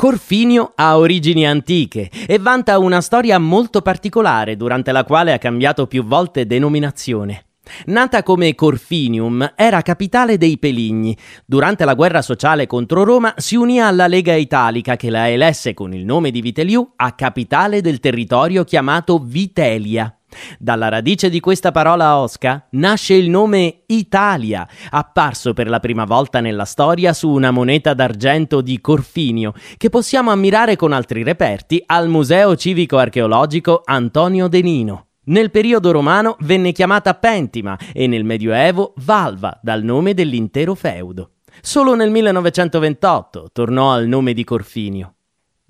Corfinio ha origini antiche e vanta una storia molto particolare durante la quale ha cambiato più volte denominazione. Nata come Corfinium, era capitale dei Peligni. Durante la guerra sociale contro Roma si unì alla Lega Italica che la elesse con il nome di Viteliù a capitale del territorio chiamato Vitelia. Dalla radice di questa parola osca nasce il nome Italia, apparso per la prima volta nella storia su una moneta d'argento di Corfinio, che possiamo ammirare con altri reperti al Museo Civico Archeologico Antonio Denino. Nel periodo romano venne chiamata Pentima e nel Medioevo Valva, dal nome dell'intero feudo. Solo nel 1928 tornò al nome di Corfinio.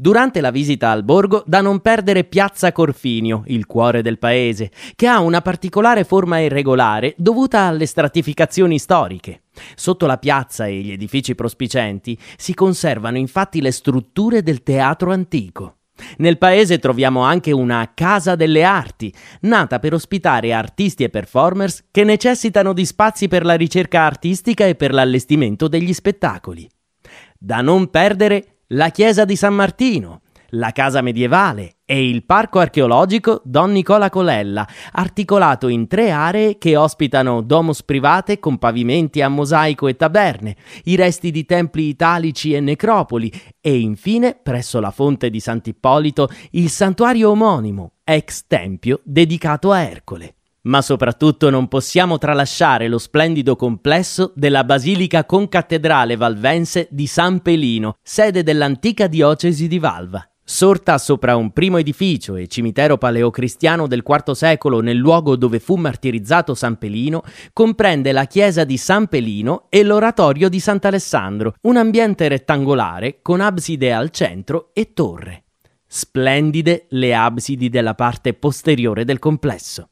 Durante la visita al borgo, da non perdere Piazza Corfinio, il cuore del paese, che ha una particolare forma irregolare dovuta alle stratificazioni storiche. Sotto la piazza e gli edifici prospicenti si conservano infatti le strutture del teatro antico. Nel paese troviamo anche una Casa delle Arti, nata per ospitare artisti e performers che necessitano di spazi per la ricerca artistica e per l'allestimento degli spettacoli. Da non perdere la chiesa di San Martino, la casa medievale e il parco archeologico Don Nicola Colella, articolato in tre aree che ospitano domus private con pavimenti a mosaico e taberne, i resti di templi italici e necropoli e infine, presso la fonte di Sant'Ippolito, il santuario omonimo, ex tempio dedicato a Ercole. Ma soprattutto non possiamo tralasciare lo splendido complesso della Basilica Concattedrale Valvense di San Pelino, sede dell'antica diocesi di Valva. Sorta sopra un primo edificio e cimitero paleocristiano del IV secolo nel luogo dove fu martirizzato San Pelino, comprende la chiesa di San Pelino e l'oratorio di Sant'Alessandro, un ambiente rettangolare con abside al centro e torre. Splendide le absidi della parte posteriore del complesso.